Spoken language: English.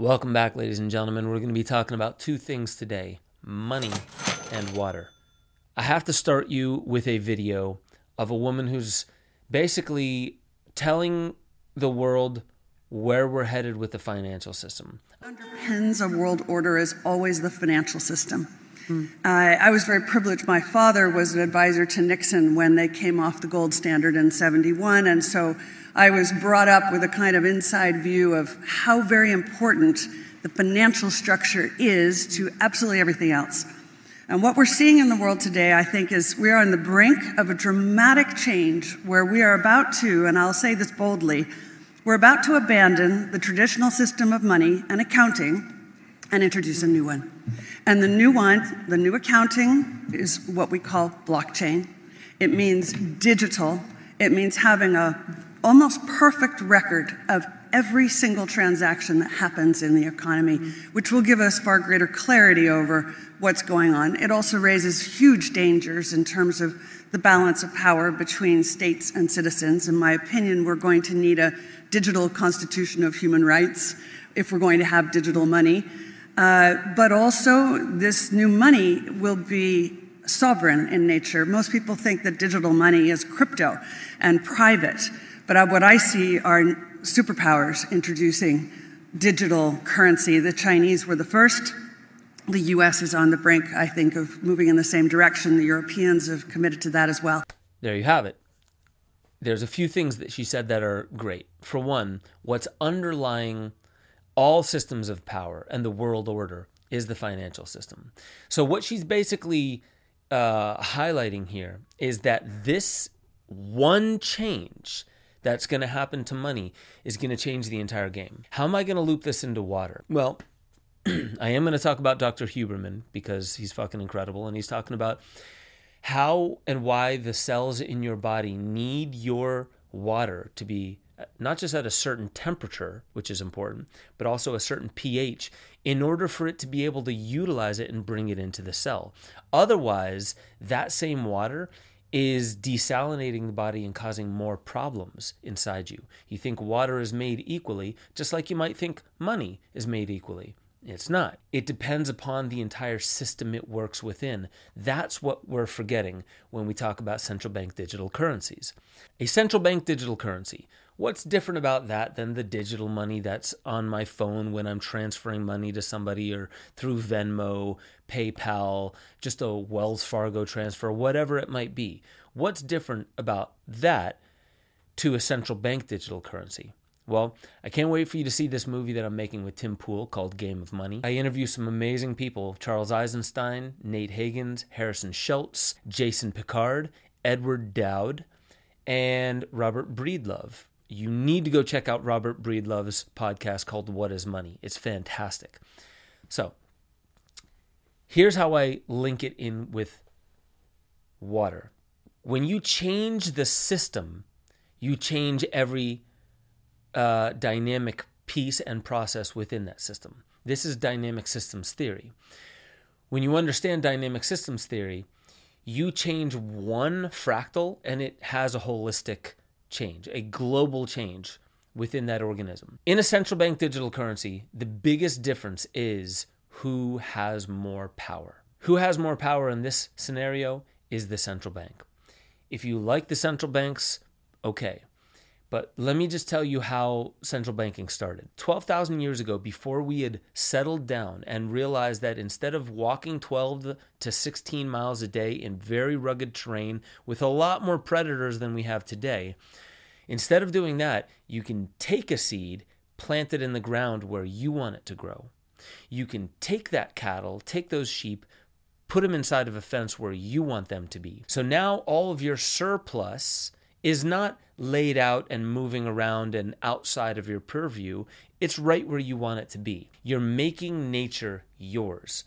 Welcome back, ladies and gentlemen. We're going to be talking about two things today money and water. I have to start you with a video of a woman who's basically telling the world where we're headed with the financial system. Underpins a world order is always the financial system. Uh, I was very privileged. My father was an advisor to Nixon when they came off the gold standard in 71, and so I was brought up with a kind of inside view of how very important the financial structure is to absolutely everything else. And what we're seeing in the world today, I think, is we are on the brink of a dramatic change where we are about to, and I'll say this boldly, we're about to abandon the traditional system of money and accounting and introduce a new one. And the new one, the new accounting, is what we call blockchain. It means digital. It means having a almost perfect record of every single transaction that happens in the economy, which will give us far greater clarity over what's going on. It also raises huge dangers in terms of the balance of power between states and citizens. In my opinion, we're going to need a digital constitution of human rights if we're going to have digital money. Uh, but also, this new money will be sovereign in nature. Most people think that digital money is crypto and private. But what I see are superpowers introducing digital currency. The Chinese were the first. The US is on the brink, I think, of moving in the same direction. The Europeans have committed to that as well. There you have it. There's a few things that she said that are great. For one, what's underlying all systems of power and the world order is the financial system. So, what she's basically uh, highlighting here is that this one change that's going to happen to money is going to change the entire game. How am I going to loop this into water? Well, I am going to talk about Dr. Huberman because he's fucking incredible and he's talking about how and why the cells in your body need your water to be not just at a certain temperature, which is important, but also a certain pH in order for it to be able to utilize it and bring it into the cell. Otherwise, that same water is desalinating the body and causing more problems inside you. You think water is made equally, just like you might think money is made equally. It's not. It depends upon the entire system it works within. That's what we're forgetting when we talk about central bank digital currencies. A central bank digital currency. What's different about that than the digital money that's on my phone when I'm transferring money to somebody or through Venmo, PayPal, just a Wells Fargo transfer, whatever it might be? What's different about that to a central bank digital currency? Well, I can't wait for you to see this movie that I'm making with Tim Pool called Game of Money. I interview some amazing people Charles Eisenstein, Nate Hagens, Harrison Schultz, Jason Picard, Edward Dowd, and Robert Breedlove. You need to go check out Robert Breedlove's podcast called What is Money. It's fantastic. So, here's how I link it in with water. When you change the system, you change every uh, dynamic piece and process within that system. This is dynamic systems theory. When you understand dynamic systems theory, you change one fractal and it has a holistic change, a global change within that organism. In a central bank digital currency, the biggest difference is who has more power. Who has more power in this scenario is the central bank. If you like the central banks, okay. But let me just tell you how central banking started. 12,000 years ago, before we had settled down and realized that instead of walking 12 to 16 miles a day in very rugged terrain with a lot more predators than we have today, instead of doing that, you can take a seed, plant it in the ground where you want it to grow. You can take that cattle, take those sheep, put them inside of a fence where you want them to be. So now all of your surplus is not laid out and moving around and outside of your purview. It's right where you want it to be. You're making nature yours.